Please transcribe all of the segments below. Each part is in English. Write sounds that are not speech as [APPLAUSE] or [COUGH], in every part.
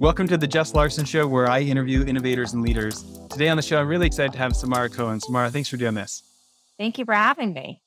Welcome to the Jess Larson Show, where I interview innovators and leaders. Today on the show, I'm really excited to have Samara Cohen. Samara, thanks for doing this. Thank you for having me.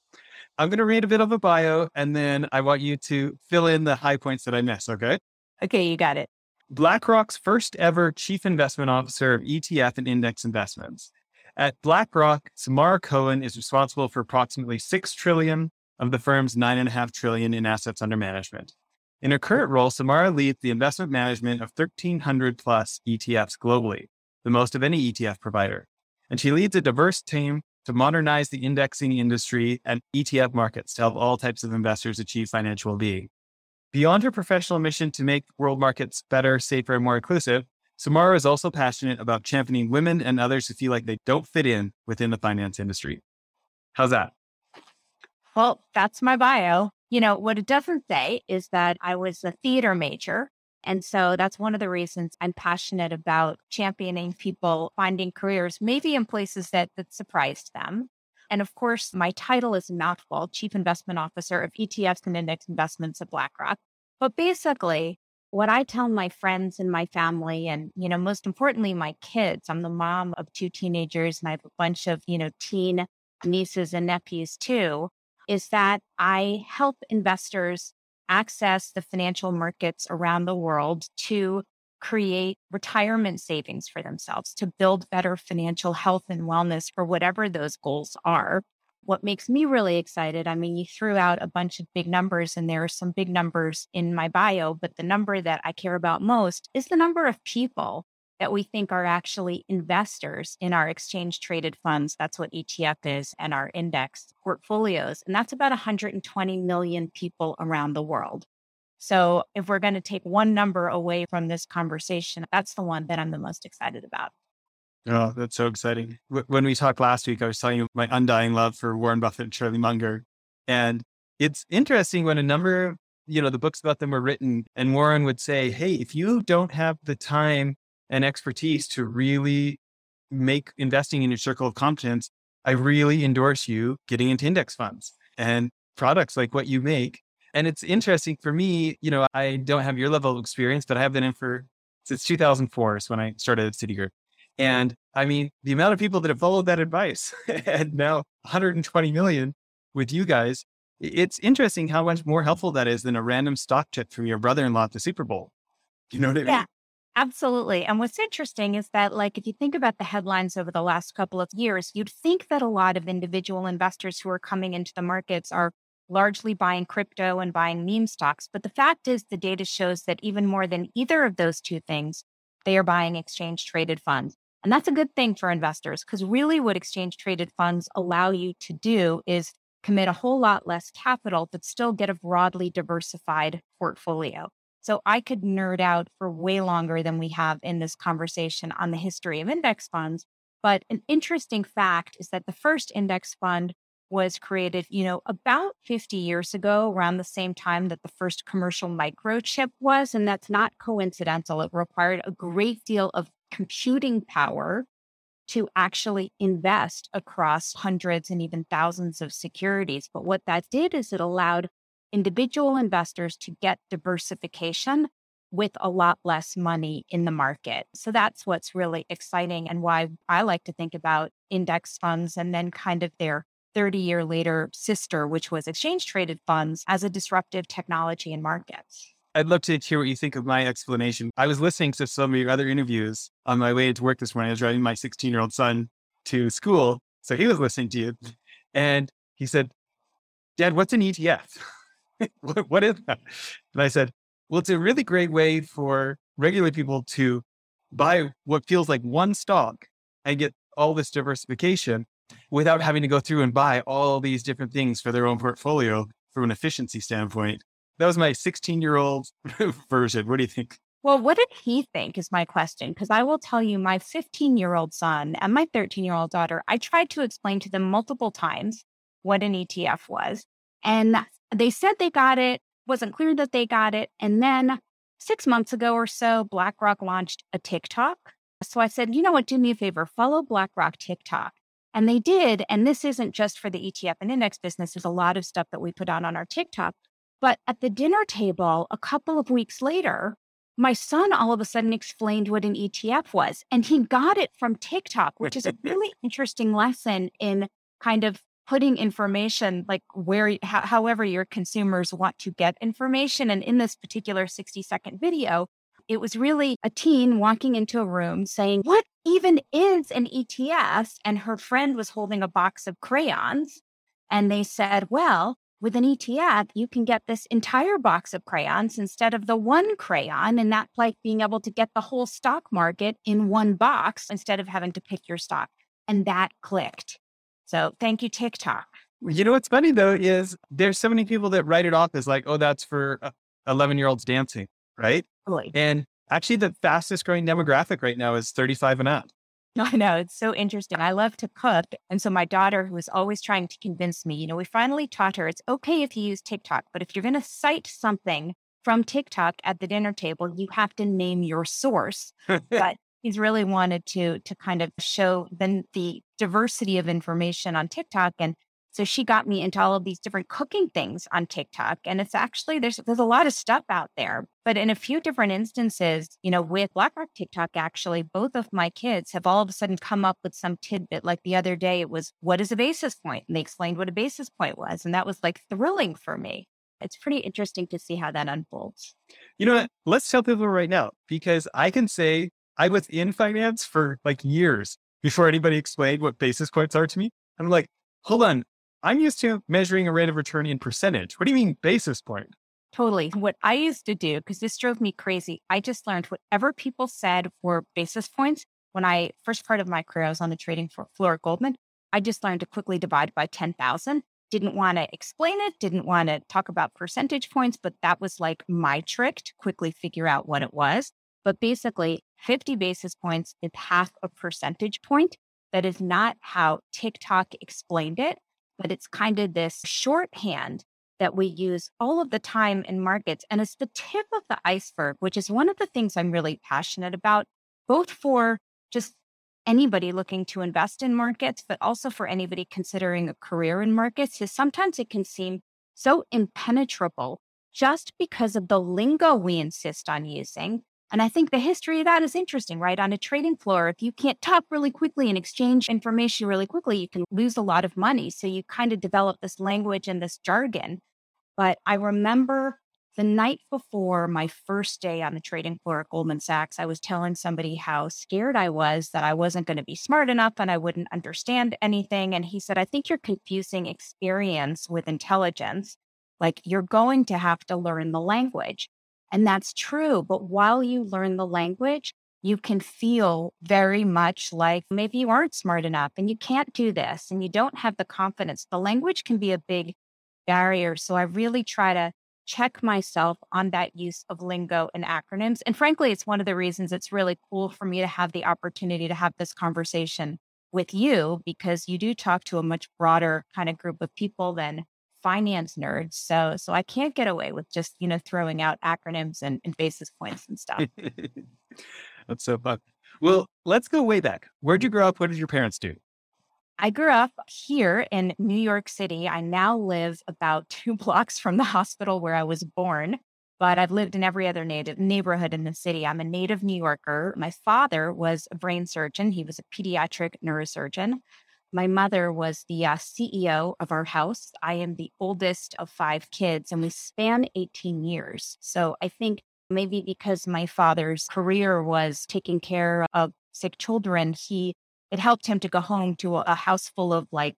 I'm going to read a bit of a bio, and then I want you to fill in the high points that I miss, okay? Okay, you got it. BlackRock's first ever chief investment officer of ETF and index investments. At BlackRock, Samara Cohen is responsible for approximately 6 trillion of the firm's 9.5 trillion in assets under management. In her current role, Samara leads the investment management of 1,300 plus ETFs globally, the most of any ETF provider. And she leads a diverse team to modernize the indexing industry and ETF markets to help all types of investors achieve financial well being. Beyond her professional mission to make world markets better, safer, and more inclusive, Samara is also passionate about championing women and others who feel like they don't fit in within the finance industry. How's that? Well, that's my bio. You know, what it doesn't say is that I was a theater major. And so that's one of the reasons I'm passionate about championing people finding careers, maybe in places that, that surprised them. And of course, my title is mouthful, Chief Investment Officer of ETFs and Index Investments at BlackRock. But basically, what I tell my friends and my family, and, you know, most importantly, my kids, I'm the mom of two teenagers and I have a bunch of, you know, teen nieces and nephews too is that I help investors access the financial markets around the world to create retirement savings for themselves, to build better financial health and wellness for whatever those goals are. What makes me really excited, I mean, you threw out a bunch of big numbers, and there are some big numbers in my bio, but the number that I care about most is the number of people that we think are actually investors in our exchange traded funds. That's what ETF is and our index portfolios. And that's about 120 million people around the world. So if we're going to take one number away from this conversation, that's the one that I'm the most excited about. Oh, that's so exciting. When we talked last week, I was telling you my undying love for Warren Buffett and Charlie Munger. And it's interesting when a number, you know, the books about them were written and Warren would say, Hey, if you don't have the time and expertise to really make investing in your circle of competence, I really endorse you getting into index funds and products like what you make. And it's interesting for me, you know, I don't have your level of experience, but I have been in for since 2004 is when I started at Citigroup. And I mean, the amount of people that have followed that advice [LAUGHS] and now 120 million with you guys, it's interesting how much more helpful that is than a random stock tip from your brother in law at the Super Bowl. You know what I mean? Yeah. Absolutely. And what's interesting is that, like, if you think about the headlines over the last couple of years, you'd think that a lot of individual investors who are coming into the markets are largely buying crypto and buying meme stocks. But the fact is, the data shows that even more than either of those two things, they are buying exchange traded funds. And that's a good thing for investors because really what exchange traded funds allow you to do is commit a whole lot less capital, but still get a broadly diversified portfolio. So I could nerd out for way longer than we have in this conversation on the history of index funds. But an interesting fact is that the first index fund was created, you know, about 50 years ago, around the same time that the first commercial microchip was. And that's not coincidental. It required a great deal of computing power to actually invest across hundreds and even thousands of securities. But what that did is it allowed individual investors to get diversification with a lot less money in the market. So that's what's really exciting and why I like to think about index funds and then kind of their 30 year later sister, which was exchange traded funds, as a disruptive technology in markets. I'd love to hear what you think of my explanation. I was listening to some of your other interviews on my way to work this morning. I was driving my 16 year old son to school. So he was listening to you. And he said, Dad, what's an ETF? [LAUGHS] [LAUGHS] what, what is that? And I said, well, it's a really great way for regular people to buy what feels like one stock and get all this diversification without having to go through and buy all these different things for their own portfolio from an efficiency standpoint. That was my 16 year old [LAUGHS] version. What do you think? Well, what did he think is my question? Because I will tell you, my 15 year old son and my 13 year old daughter, I tried to explain to them multiple times what an ETF was. And they said they got it, wasn't clear that they got it. And then six months ago or so, BlackRock launched a TikTok. So I said, you know what, do me a favor, follow BlackRock TikTok. And they did. And this isn't just for the ETF and index business, there's a lot of stuff that we put out on our TikTok. But at the dinner table, a couple of weeks later, my son all of a sudden explained what an ETF was, and he got it from TikTok, which is a really [LAUGHS] interesting lesson in kind of putting information like where, however, your consumers want to get information. And in this particular 60 second video, it was really a teen walking into a room saying, What even is an ETF? And her friend was holding a box of crayons. And they said, Well, with an ETF, you can get this entire box of crayons instead of the one crayon. And that's like being able to get the whole stock market in one box instead of having to pick your stock. And that clicked. So thank you, TikTok. You know what's funny though is there's so many people that write it off as like, oh, that's for 11 year olds dancing, right? Totally. And actually, the fastest growing demographic right now is 35 and up. [LAUGHS] I know. It's so interesting. I love to cook. And so my daughter, who was always trying to convince me, you know, we finally taught her it's okay if you use TikTok, but if you're going to cite something from TikTok at the dinner table, you have to name your source. [LAUGHS] but he's really wanted to to kind of show the, the diversity of information on TikTok. And so she got me into all of these different cooking things on TikTok. And it's actually, there's, there's a lot of stuff out there. But in a few different instances, you know, with BlackRock TikTok, actually, both of my kids have all of a sudden come up with some tidbit. Like the other day, it was, what is a basis point? And they explained what a basis point was. And that was like thrilling for me. It's pretty interesting to see how that unfolds. You know? Let's tell people right now, because I can say I was in finance for like years before anybody explained what basis points are to me. I'm like, hold on, I'm used to measuring a rate of return in percentage. What do you mean basis point? Totally. What I used to do, because this drove me crazy, I just learned whatever people said were basis points. When I first part of my career, I was on the trading floor at Goldman. I just learned to quickly divide by 10,000. Didn't want to explain it, didn't want to talk about percentage points, but that was like my trick to quickly figure out what it was. But basically, 50 basis points is half a percentage point. That is not how TikTok explained it but it's kind of this shorthand that we use all of the time in markets. And it's the tip of the iceberg, which is one of the things I'm really passionate about, both for just anybody looking to invest in markets, but also for anybody considering a career in markets, is sometimes it can seem so impenetrable just because of the lingo we insist on using and I think the history of that is interesting, right? On a trading floor, if you can't talk really quickly and exchange information really quickly, you can lose a lot of money. So you kind of develop this language and this jargon. But I remember the night before my first day on the trading floor at Goldman Sachs, I was telling somebody how scared I was that I wasn't going to be smart enough and I wouldn't understand anything. And he said, I think you're confusing experience with intelligence. Like you're going to have to learn the language. And that's true. But while you learn the language, you can feel very much like maybe you aren't smart enough and you can't do this and you don't have the confidence. The language can be a big barrier. So I really try to check myself on that use of lingo and acronyms. And frankly, it's one of the reasons it's really cool for me to have the opportunity to have this conversation with you because you do talk to a much broader kind of group of people than finance nerds. So so I can't get away with just, you know, throwing out acronyms and, and basis points and stuff. [LAUGHS] That's so fun. Well, let's go way back. Where'd you grow up? What did your parents do? I grew up here in New York City. I now live about [LAUGHS] two blocks from the hospital where I was born, but I've lived in every other native neighborhood in the city. I'm a native New Yorker. My father was a brain surgeon. He was a pediatric neurosurgeon. My mother was the uh, CEO of our house. I am the oldest of five kids, and we span 18 years. So I think maybe because my father's career was taking care of sick children, he it helped him to go home to a, a house full of like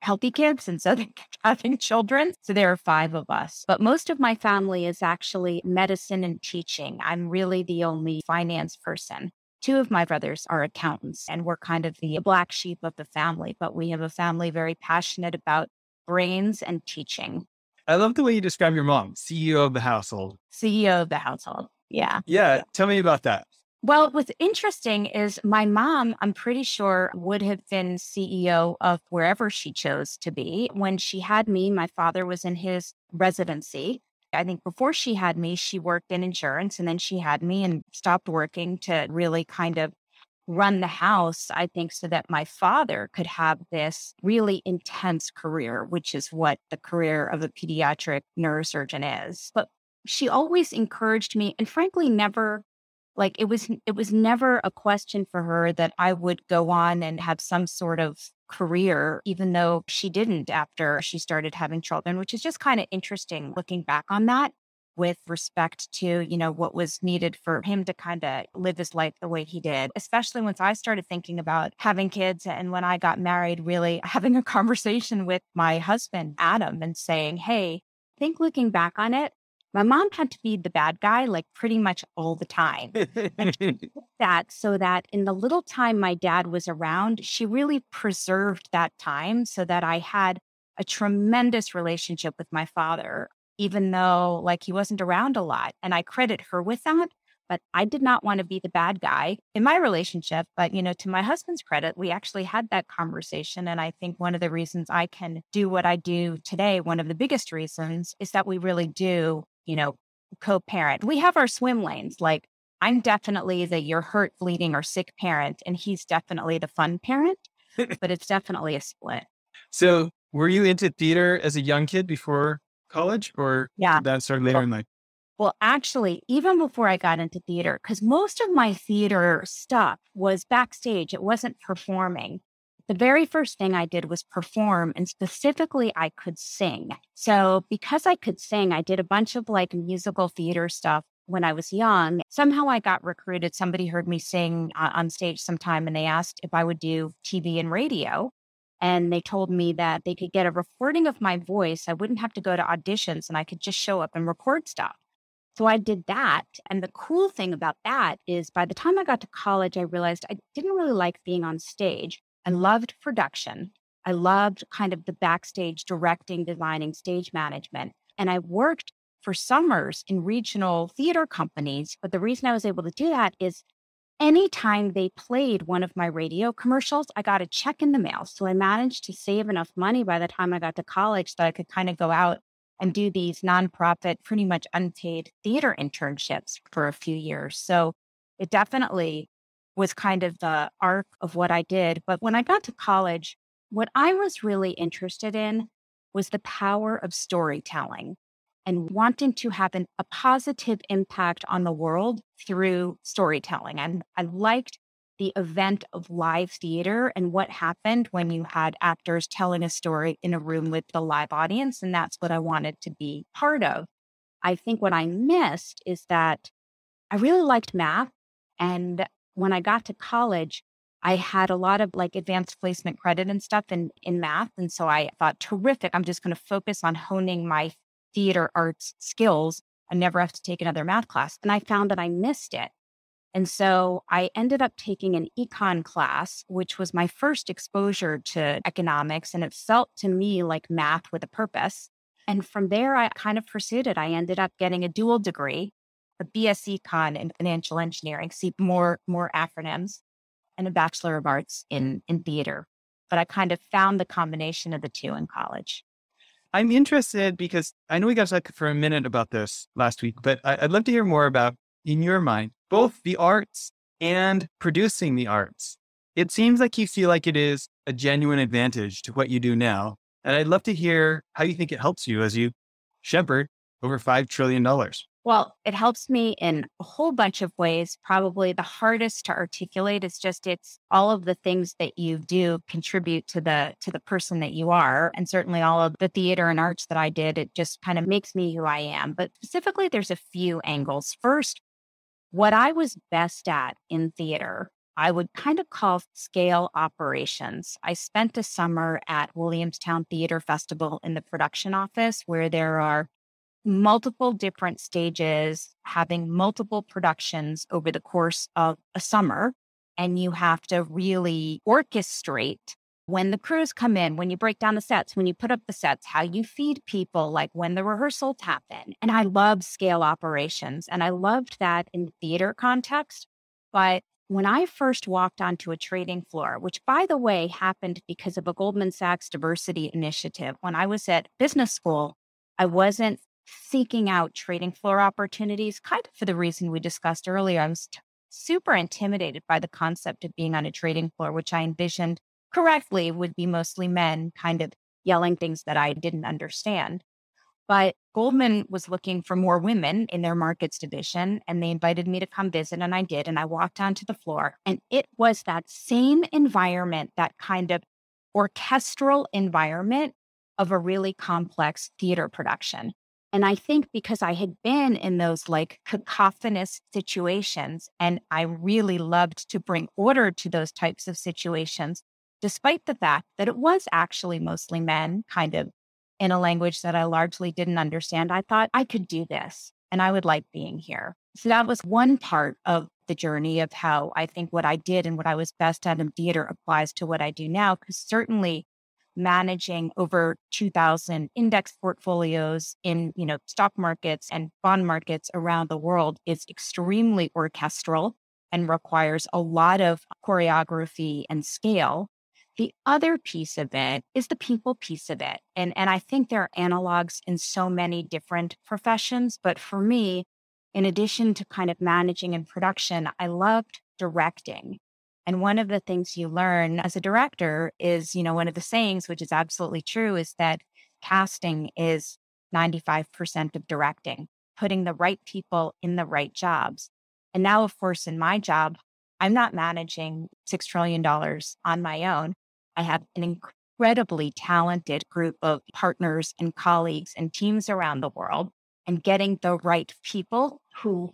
healthy kids. And so [LAUGHS] they kept having children. So there are five of us. But most of my family is actually medicine and teaching. I'm really the only finance person. Two of my brothers are accountants, and we're kind of the black sheep of the family, but we have a family very passionate about brains and teaching. I love the way you describe your mom, CEO of the household. CEO of the household. Yeah. Yeah. Tell me about that. Well, what's interesting is my mom, I'm pretty sure, would have been CEO of wherever she chose to be. When she had me, my father was in his residency. I think before she had me, she worked in insurance and then she had me and stopped working to really kind of run the house, I think, so that my father could have this really intense career, which is what the career of a pediatric neurosurgeon is. But she always encouraged me and frankly never like it was it was never a question for her that I would go on and have some sort of career even though she didn't after she started having children which is just kind of interesting looking back on that with respect to you know what was needed for him to kind of live his life the way he did especially once i started thinking about having kids and when i got married really [LAUGHS] having a conversation with my husband adam and saying hey I think looking back on it my mom had to be the bad guy like pretty much all the time. [LAUGHS] that so that in the little time my dad was around, she really preserved that time so that I had a tremendous relationship with my father, even though like he wasn't around a lot. And I credit her with that. But I did not want to be the bad guy in my relationship. But, you know, to my husband's credit, we actually had that conversation. And I think one of the reasons I can do what I do today, one of the biggest reasons is that we really do you know, co parent. We have our swim lanes. Like I'm definitely the you're hurt, bleeding, or sick parent, and he's definitely the fun parent, [LAUGHS] but it's definitely a split. So were you into theater as a young kid before college or yeah. that started later in life? Well, actually, even before I got into theater, because most of my theater stuff was backstage, it wasn't performing the very first thing I did was perform, and specifically, I could sing. So, because I could sing, I did a bunch of like musical theater stuff when I was young. Somehow I got recruited. Somebody heard me sing uh, on stage sometime and they asked if I would do TV and radio. And they told me that they could get a recording of my voice. I wouldn't have to go to auditions and I could just show up and record stuff. So I did that. And the cool thing about that is by the time I got to college, I realized I didn't really like being on stage. I loved production. I loved kind of the backstage directing, designing, stage management. And I worked for summers in regional theater companies. But the reason I was able to do that is anytime they played one of my radio commercials, I got a check in the mail. So I managed to save enough money by the time I got to college that I could kind of go out and do these nonprofit, pretty much unpaid theater internships for a few years. So it definitely was kind of the arc of what I did. But when I got to college, what I was really interested in was the power of storytelling and wanting to have an, a positive impact on the world through storytelling. And I liked the event of live theater and what happened when you had actors telling a story in a room with the live audience. And that's what I wanted to be part of. I think what I missed is that I really liked math and when I got to college, I had a lot of like advanced placement credit and stuff in, in math. And so I thought, terrific. I'm just going to focus on honing my theater arts skills. I never have to take another math class. And I found that I missed it. And so I ended up taking an econ class, which was my first exposure to economics. And it felt to me like math with a purpose. And from there, I kind of pursued it. I ended up getting a dual degree a BS Econ in financial engineering, see more more acronyms, and a Bachelor of Arts in in theater. But I kind of found the combination of the two in college. I'm interested because I know we got to talk for a minute about this last week, but I'd love to hear more about, in your mind, both the arts and producing the arts. It seems like you feel like it is a genuine advantage to what you do now. And I'd love to hear how you think it helps you as you shepherd over $5 trillion. Well, it helps me in a whole bunch of ways. Probably the hardest to articulate is just it's all of the things that you do contribute to the to the person that you are. And certainly all of the theater and arts that I did, it just kind of makes me who I am. But specifically there's a few angles. First, what I was best at in theater I would kind of call scale operations. I spent a summer at Williamstown Theater Festival in the production office where there are multiple different stages, having multiple productions over the course of a summer. And you have to really orchestrate when the crews come in, when you break down the sets, when you put up the sets, how you feed people, like when the rehearsals happen. And I love scale operations and I loved that in theater context. But when I first walked onto a trading floor, which by the way happened because of a Goldman Sachs diversity initiative, when I was at business school, I wasn't seeking out trading floor opportunities, kind of for the reason we discussed earlier. I was t- super intimidated by the concept of being on a trading floor, which I envisioned correctly would be mostly men kind of yelling things that I didn't understand. But Goldman was looking for more women in their markets division, and they invited me to come visit, and I did. And I walked onto the floor, and it was that same environment, that kind of orchestral environment of a really complex theater production. And I think because I had been in those like cacophonous situations, and I really loved to bring order to those types of situations, despite the fact that it was actually mostly men, kind of in a language that I largely didn't understand, I thought I could do this and I would like being here. So that was one part of the journey of how I think what I did and what I was best at in theater applies to what I do now. Because certainly managing over 2000 index portfolios in you know stock markets and bond markets around the world is extremely orchestral and requires a lot of choreography and scale the other piece of it is the people piece of it. And, and I think there are analogs in so many different professions. But for me, in addition to kind of managing and production, I loved directing. And one of the things you learn as a director is, you know, one of the sayings, which is absolutely true, is that casting is 95% of directing, putting the right people in the right jobs. And now, of course, in my job, I'm not managing $6 trillion on my own. I have an incredibly talented group of partners and colleagues and teams around the world, and getting the right people who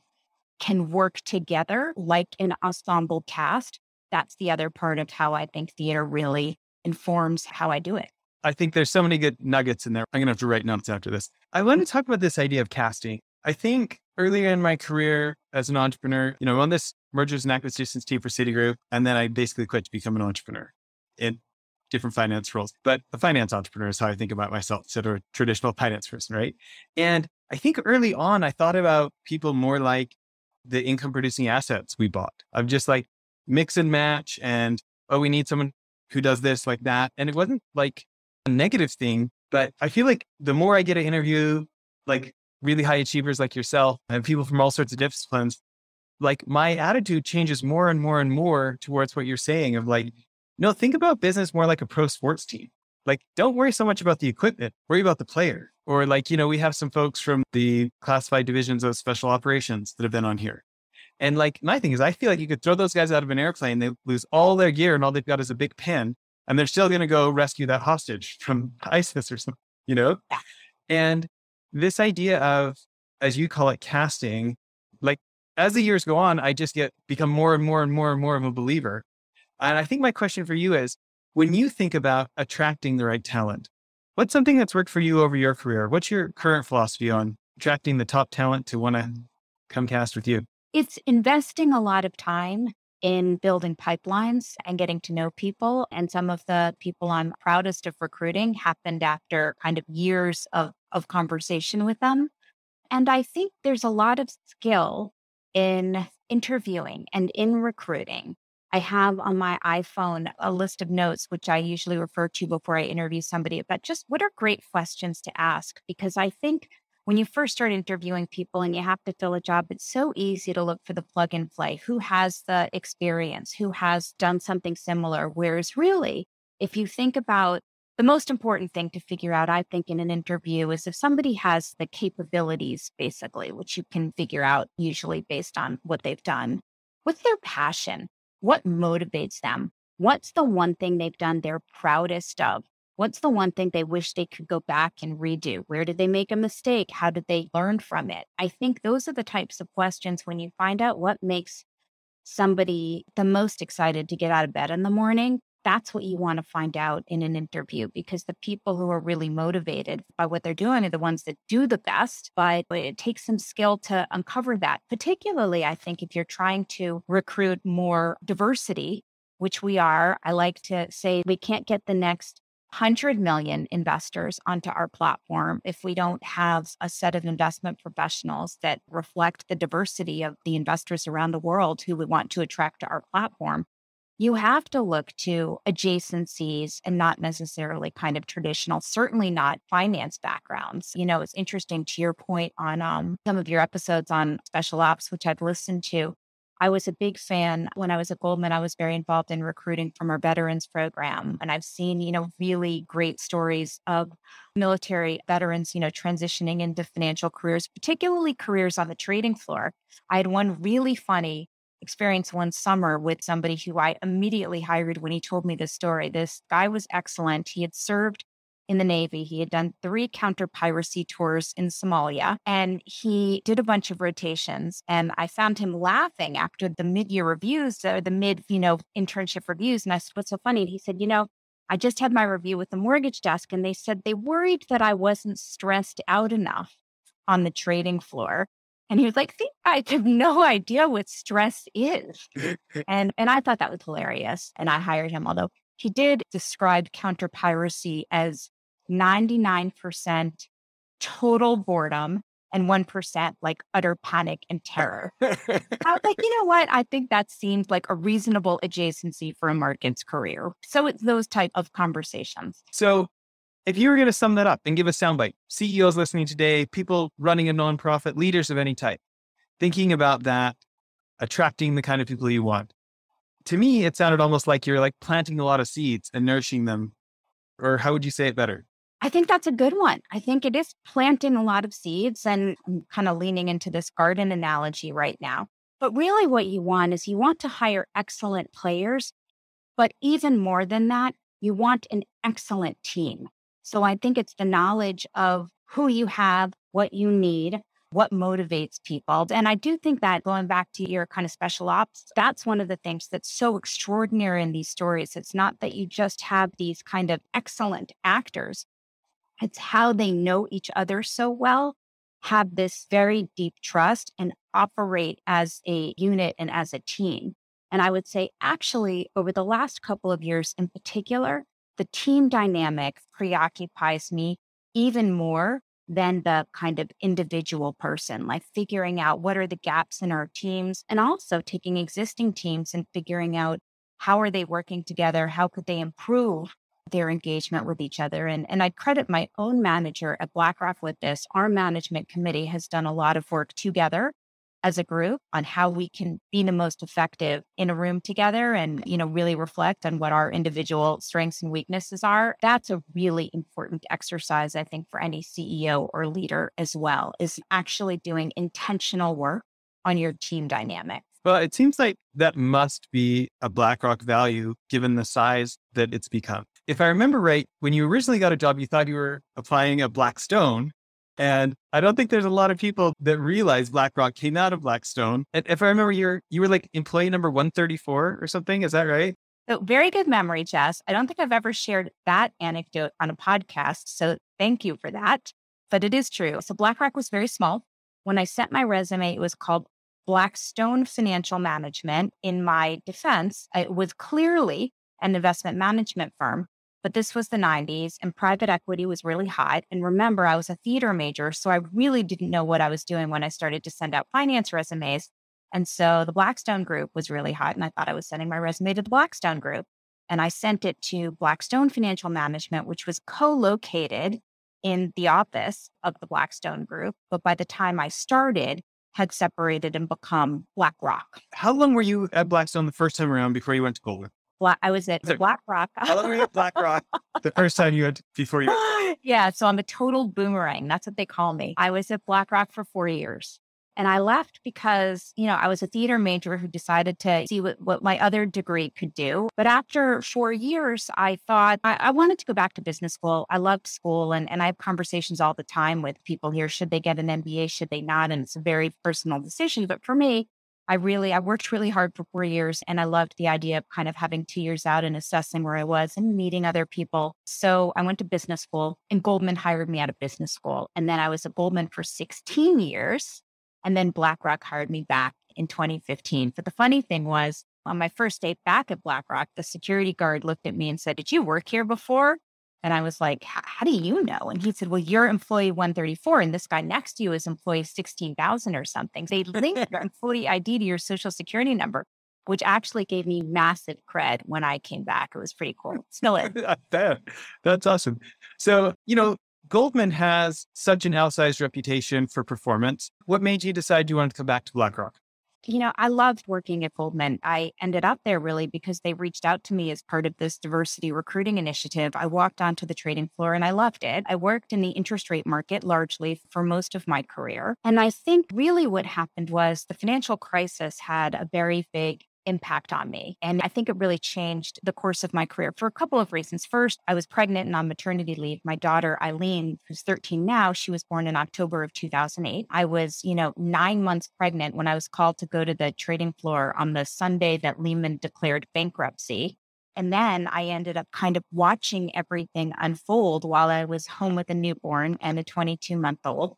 can work together like an ensemble cast. That's the other part of how I think theater really informs how I do it. I think there's so many good nuggets in there. I'm going to have to write notes after this. I want to mm-hmm. talk about this idea of casting. I think earlier in my career as an entrepreneur, you know, on this mergers and acquisitions team for Citigroup, and then I basically quit to become an entrepreneur. in different finance roles, but a finance entrepreneur is how I think about myself instead of a traditional finance person, right? And I think early on, I thought about people more like the income producing assets we bought. I'm just like mix and match and, oh, we need someone who does this like that. And it wasn't like a negative thing, but I feel like the more I get to interview like really high achievers like yourself and people from all sorts of disciplines, like my attitude changes more and more and more towards what you're saying of like, no, think about business more like a pro sports team. Like, don't worry so much about the equipment, worry about the player. Or, like, you know, we have some folks from the classified divisions of special operations that have been on here. And, like, my thing is, I feel like you could throw those guys out of an airplane, they lose all their gear, and all they've got is a big pen, and they're still going to go rescue that hostage [LAUGHS] from ISIS or something, you know? And this idea of, as you call it, casting, like, as the years go on, I just get become more and more and more and more of a believer and I think my question for you is when you think about attracting the right talent, what's something that's worked for you over your career? What's your current philosophy on attracting the top talent to want to come cast with you? It's investing a lot of time in building pipelines and getting to know people. And some of the people I'm proudest of recruiting happened after kind of years of, of conversation with them. And I think there's a lot of skill in interviewing and in recruiting I have on my iPhone a list of notes, which I usually refer to before I interview somebody about just what are great questions to ask. Because I think when you first start interviewing people and you have to fill a job, it's so easy to look for the plug and play. Who has the experience? Who has done something similar? Whereas, really, if you think about the most important thing to figure out, I think, in an interview is if somebody has the capabilities, basically, which you can figure out usually based on what they've done. What's their passion? What motivates them? What's the one thing they've done they're proudest of? What's the one thing they wish they could go back and redo? Where did they make a mistake? How did they learn from it? I think those are the types of questions when you find out what makes somebody the most excited to get out of bed in the morning that's what you want to find out in an interview because the people who are really motivated by what they're doing are the ones that do the best. But it takes some skill to uncover that. Particularly, I think if you're trying to recruit more diversity, which we are, I like to say we can't get the next 100 million investors onto our platform if we don't have a set of investment professionals that reflect the diversity of the investors around the world who we want to attract to our platform you have to look to adjacencies and not necessarily kind of traditional, certainly not finance backgrounds. You know, it's interesting to your point on um, some of your episodes on special ops, which I've listened to. I was a big fan when I was at Goldman. I was very involved in recruiting from our veterans program. And I've seen, you know, really great stories of military veterans, you know, transitioning into financial careers, particularly careers on the trading floor. I had one really funny experience one summer with somebody who I immediately hired when he told me this story. This guy was excellent. He had served in the Navy. He had done three counter piracy tours in Somalia and he did a bunch of rotations. And I found him laughing after the mid year reviews or the mid, you know, internship reviews. And I said, What's so funny? And he said, You know, I just had my review with the mortgage desk and they said they worried that I wasn't stressed out enough on the trading floor. And he was like, See, I have no idea what stress is. and and I thought that was hilarious. And I hired him, although he did describe counter piracy as 99% total boredom and 1% like utter panic and terror. I was like, you know what? I think that seems like a reasonable adjacency for a markets career. So it's those type of conversations. So if you were going to sum that up and give a soundbite, CEOs listening today, people running a nonprofit, leaders of any type, thinking about that, attracting the kind of people you want, to me, it sounded almost like you're like planting a lot of seeds and nourishing them. Or how would you say it better? I think that's a good one. I think it is planting a lot of seeds and mm, I'm kind of leaning into this garden analogy right now. But really, what you want is you want to hire excellent players. But even more than that, you want an excellent team. So I think it's the knowledge of who you have, what you need, what motivates people. And I do think that going back to your kind of special ops, that's one of the things that's so extraordinary in these stories. It's not that you just have these kind of excellent actors, it's how they know each other so well, have this very deep trust, and operate as a unit and as a team. And I would say, actually, over the last couple of years in particular, the team dynamic preoccupies me even more than the kind of individual person, like figuring out what are the gaps in our teams and also taking existing teams and figuring out how are they working together? How could they improve their engagement with each other? And, and I credit my own manager at BlackRock with this. Our management committee has done a lot of work together as a group on how we can be the most effective in a room together and you know really reflect on what our individual strengths and weaknesses are that's a really important exercise i think for any ceo or leader as well is actually doing intentional work on your team dynamic well it seems like that must be a blackrock value given the size that it's become if i remember right when you originally got a job you thought you were applying a blackstone and I don't think there's a lot of people that realize BlackRock came out of Blackstone. And if I remember, you're you were like employee number 134 or something. Is that right? So very good memory, Jess. I don't think I've ever shared that anecdote on a podcast. So thank you for that. But it is true. So BlackRock was very small. When I sent my resume, it was called Blackstone Financial Management. In my defense, it was clearly an investment management firm but this was the 90s and private equity was really hot. And remember, I was a theater major, so I really didn't know what I was doing when I started to send out finance resumes. And so the Blackstone group was really hot. And I thought I was sending my resume to the Blackstone group. And I sent it to Blackstone Financial Management, which was co located in the office of the Blackstone group. But by the time I started, had separated and become BlackRock. How long were you at Blackstone the first time around before you went to Goldman? Black, I was at so, BlackRock. How long were you at BlackRock? [LAUGHS] the first time you had before you? [GASPS] yeah, so I'm a total boomerang. That's what they call me. I was at BlackRock for four years. And I left because, you know, I was a theater major who decided to see what, what my other degree could do. But after four years, I thought I, I, wanted to go back to business school. I loved school and, and I have conversations all the time with people here. Should they get an MBA? Should they not? And it's a very personal decision. But for me, I really, I worked really hard for four years and I loved the idea of kind of having two years out and assessing where I was and meeting other people. So I went to business school and Goldman hired me out of business school. And then I was at Goldman for 16 years. And then BlackRock hired me back in 2015. But the funny thing was, on my first day back at BlackRock, the security guard looked at me and said, Did you work here before? And I was like, how do you know? And he said, well, you're employee 134 and this guy next to you is employee 16,000 or something. They linked your [LAUGHS] employee ID to your social security number, which actually gave me massive cred when I came back. It was pretty cool. [LAUGHS] Still is. that's awesome. So, you know, Goldman has such an outsized reputation for performance. What made you decide you wanted to come back to BlackRock? You know, I loved working at Goldman. I ended up there really because they reached out to me as part of this diversity recruiting initiative. I walked onto the trading floor and I loved it. I worked in the interest rate market largely for most of my career. And I think really what happened was the financial crisis had a very big impact on me. And I think it really changed the course of my career for a couple of reasons. First, I was pregnant and on maternity leave. My daughter, Eileen, who's 13 now, she was born in October of 2008. I was, you know, nine months pregnant when I was called to go to the trading floor on the Sunday that Lehman declared bankruptcy. And then I ended up kind of watching everything unfold while I was home with a newborn and a 22 month old.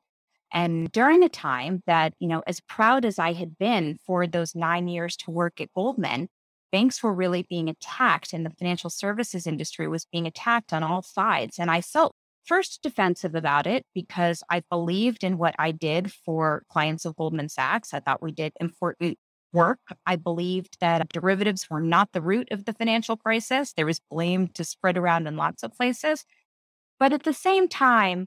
And during a time that, you know, as proud as I had been for those nine years to work at Goldman, banks were really being attacked and the financial services industry was being attacked on all sides. And I felt first defensive about it because I believed in what I did for clients of Goldman Sachs. I thought we did important work. I believed that derivatives were not the root of the financial crisis. There was blame to spread around in lots of places. But at the same time,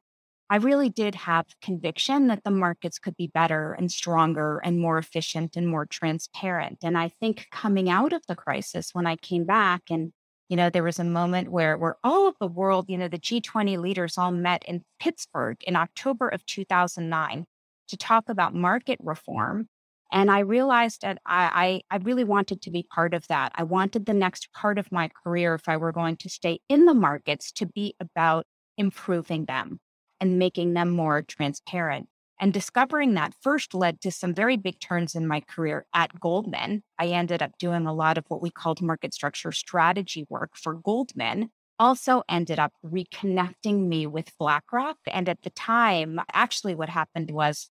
I really did have conviction that the markets could be better and stronger and more efficient and more transparent. And I think coming out of the crisis, when I came back and you know, there was a moment where where all of the world, you know, the G20 leaders all met in Pittsburgh in October of 2009 to talk about market reform. And I realized that I, I, I really wanted to be part of that. I wanted the next part of my career, if I were going to stay in the markets, to be about improving them and making them more transparent. And discovering that first led to some very big turns in my career at Goldman. I ended up doing a lot of what we called market structure strategy work for Goldman. Also ended up reconnecting me with BlackRock. And at the time, actually, what happened was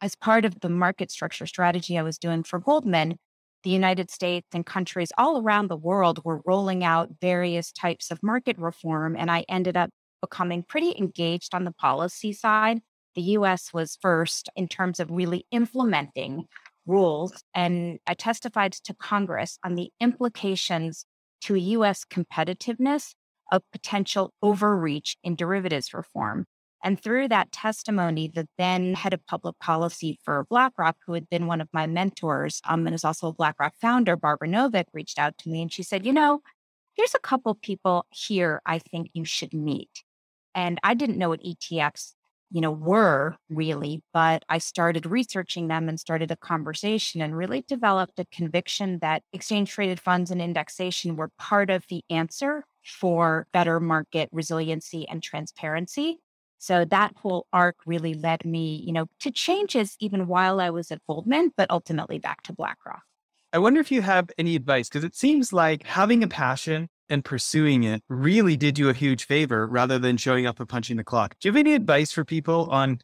as part of the market structure strategy I was doing for Goldman, the United States and countries all around the world were rolling out various types of market reform. And I ended up becoming pretty engaged on the policy side. The US was first in terms of really implementing rules. And I testified to Congress on the implications to US competitiveness of potential overreach in derivatives reform. And through that testimony, the then head of public policy for BlackRock, who had been one of my mentors um, and is also a BlackRock founder, Barbara Novick, reached out to me and she said, You know, here's a couple people here I think you should meet. And I didn't know what ETFs, you know, were really, but I started researching them and started a conversation and really developed a conviction that exchange traded funds and indexation were part of the answer for better market resiliency and transparency. So that whole arc really led me, you know, to changes even while I was at Goldman, but ultimately back to BlackRock. I wonder if you have any advice because it seems like having a passion and pursuing it really did you a huge favor rather than showing up and punching the clock. Do you have any advice for people on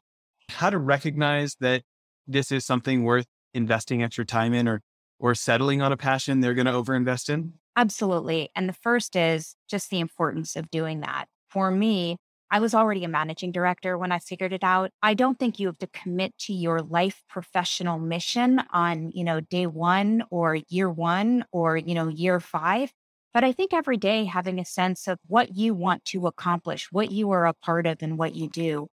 how to recognize that this is something worth investing extra time in or or settling on a passion they're going to overinvest in? Absolutely. And the first is just the importance of doing that. For me, I was already a managing director when I figured it out. I don't think you have to commit to your life professional mission on, you know, day 1 or year 1 or, you know, year 5. But I think every day having a sense of what you want to accomplish, what you are a part of, and what you do.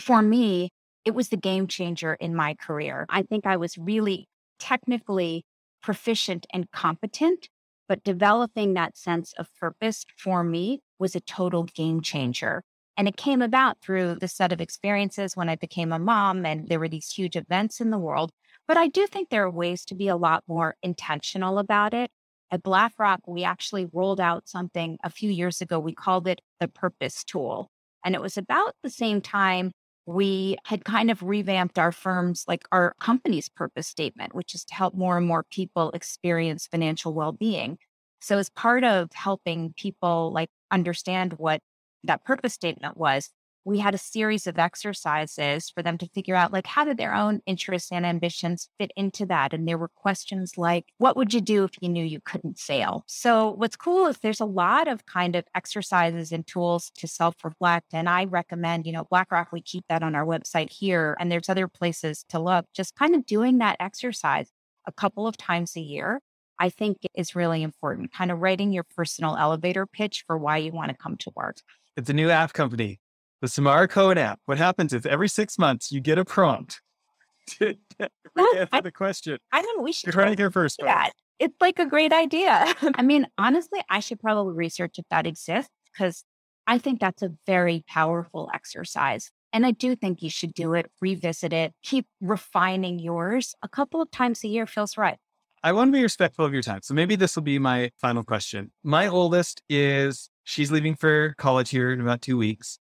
For me, it was the game changer in my career. I think I was really technically proficient and competent, but developing that sense of purpose for me was a total game changer. And it came about through the set of experiences when I became a mom and there were these huge events in the world. But I do think there are ways to be a lot more intentional about it. At BlackRock, we actually rolled out something a few years ago. We called it the Purpose Tool. And it was about the same time we had kind of revamped our firm's, like our company's purpose statement, which is to help more and more people experience financial well being. So, as part of helping people like understand what that purpose statement was, we had a series of exercises for them to figure out like how did their own interests and ambitions fit into that and there were questions like what would you do if you knew you couldn't sail so what's cool is there's a lot of kind of exercises and tools to self-reflect and i recommend you know blackrock we keep that on our website here and there's other places to look just kind of doing that exercise a couple of times a year I think is really important. Kind of writing your personal elevator pitch for why you want to come to work. It's a new app company the Samara Cohen app. What happens is every six months you get a prompt [LAUGHS] to [LAUGHS] answer the question. I don't know. We should You're trying to hear first. that. It's like a great idea. I mean, honestly, I should probably research if that exists because I think that's a very powerful exercise. And I do think you should do it, revisit it, keep refining yours. A couple of times a year feels right. I want to be respectful of your time. So maybe this will be my final question. My oldest is, she's leaving for college here in about two weeks.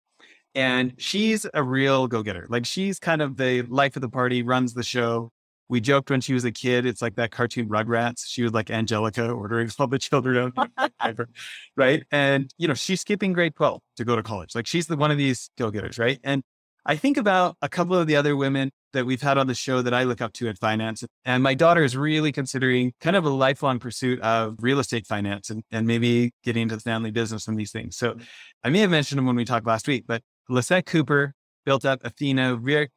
And she's a real go getter. Like she's kind of the life of the party, runs the show. We joked when she was a kid, it's like that cartoon Rugrats. She was like Angelica ordering all the children out. [LAUGHS] [LAUGHS] right. And, you know, she's skipping grade 12 to go to college. Like she's the one of these go getters. Right. And I think about a couple of the other women that we've had on the show that I look up to in finance. And my daughter is really considering kind of a lifelong pursuit of real estate finance and, and maybe getting into the family business and these things. So I may have mentioned them when we talked last week, but Lisette Cooper built up Athena, very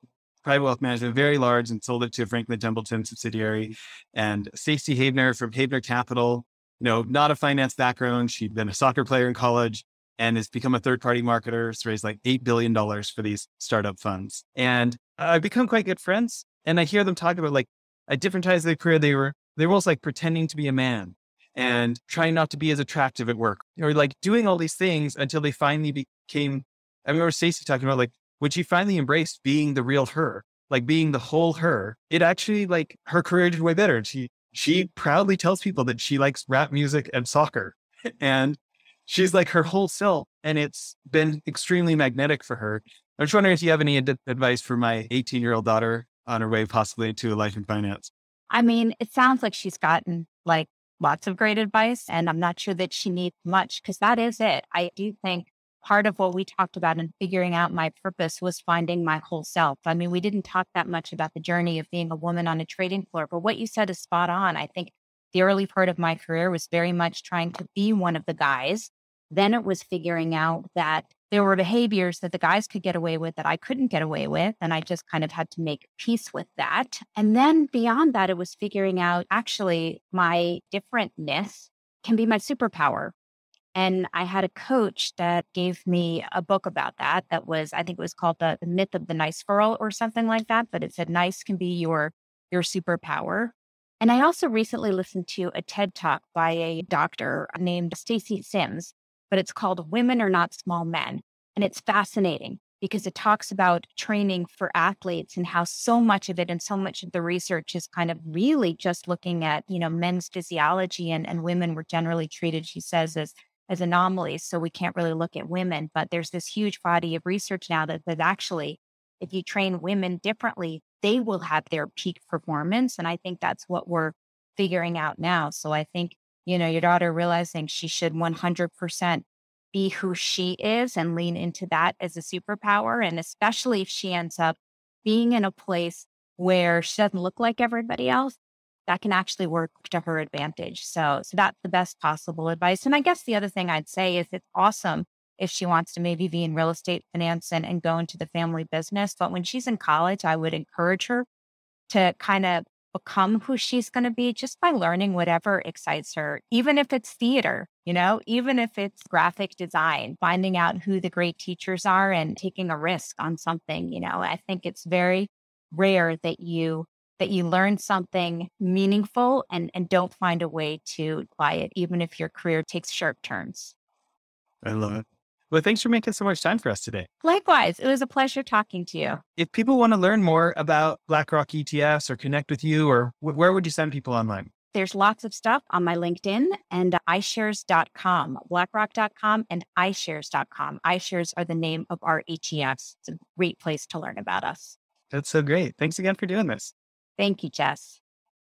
private wealth management, very large, and sold it to a Franklin Templeton subsidiary. And Stacey Havener from Havener Capital, you know, not a finance background. She'd been a soccer player in college and has become a third party marketer. It's raised like $8 billion for these startup funds. And I've become quite good friends. And I hear them talk about like at different times of their career, they were, they were almost like pretending to be a man and trying not to be as attractive at work or like doing all these things until they finally became I remember Stacey talking about like when she finally embraced being the real her, like being the whole her, it actually like her career did way better. She she proudly tells people that she likes rap music and soccer. [LAUGHS] and she's like her whole self. And it's been extremely magnetic for her. I'm just wondering if you have any ad- advice for my 18 year old daughter on her way possibly into a life in finance. I mean, it sounds like she's gotten like lots of great advice, and I'm not sure that she needs much because that is it. I do think part of what we talked about in figuring out my purpose was finding my whole self. I mean, we didn't talk that much about the journey of being a woman on a trading floor, but what you said is spot on. I think the early part of my career was very much trying to be one of the guys. Then it was figuring out that there were behaviors that the guys could get away with that I couldn't get away with. And I just kind of had to make peace with that. And then beyond that, it was figuring out actually my differentness can be my superpower. And I had a coach that gave me a book about that. That was, I think it was called the, the Myth of the Nice Girl or something like that. But it said nice can be your your superpower. And I also recently listened to a TED talk by a doctor named Stacy Sims, but it's called Women Are Not Small Men. And it's fascinating because it talks about training for athletes and how so much of it and so much of the research is kind of really just looking at, you know, men's physiology and, and women were generally treated, she says, as as anomalies. So we can't really look at women. But there's this huge body of research now that, that actually, if you train women differently, they will have their peak performance. And I think that's what we're figuring out now. So I think, you know, your daughter realizing she should 100% be who she is and lean into that as a superpower. And especially if she ends up being in a place where she doesn't look like everybody else, that can actually work to her advantage. So, so that's the best possible advice. And I guess the other thing I'd say is it's awesome if she wants to maybe be in real estate finance and, and go into the family business. But when she's in college, I would encourage her to kind of become who she's going to be just by learning whatever excites her, even if it's theater, you know, even if it's graphic design, finding out who the great teachers are and taking a risk on something, you know, I think it's very rare that you that you learn something meaningful and, and don't find a way to apply it, even if your career takes sharp turns. I love it. Well, thanks for making so much time for us today. Likewise, it was a pleasure talking to you. If people want to learn more about BlackRock ETFs or connect with you, or wh- where would you send people online? There's lots of stuff on my LinkedIn and iShares.com, BlackRock.com, and iShares.com. iShares are the name of our ETFs. It's a great place to learn about us. That's so great. Thanks again for doing this. Thank you, Jess.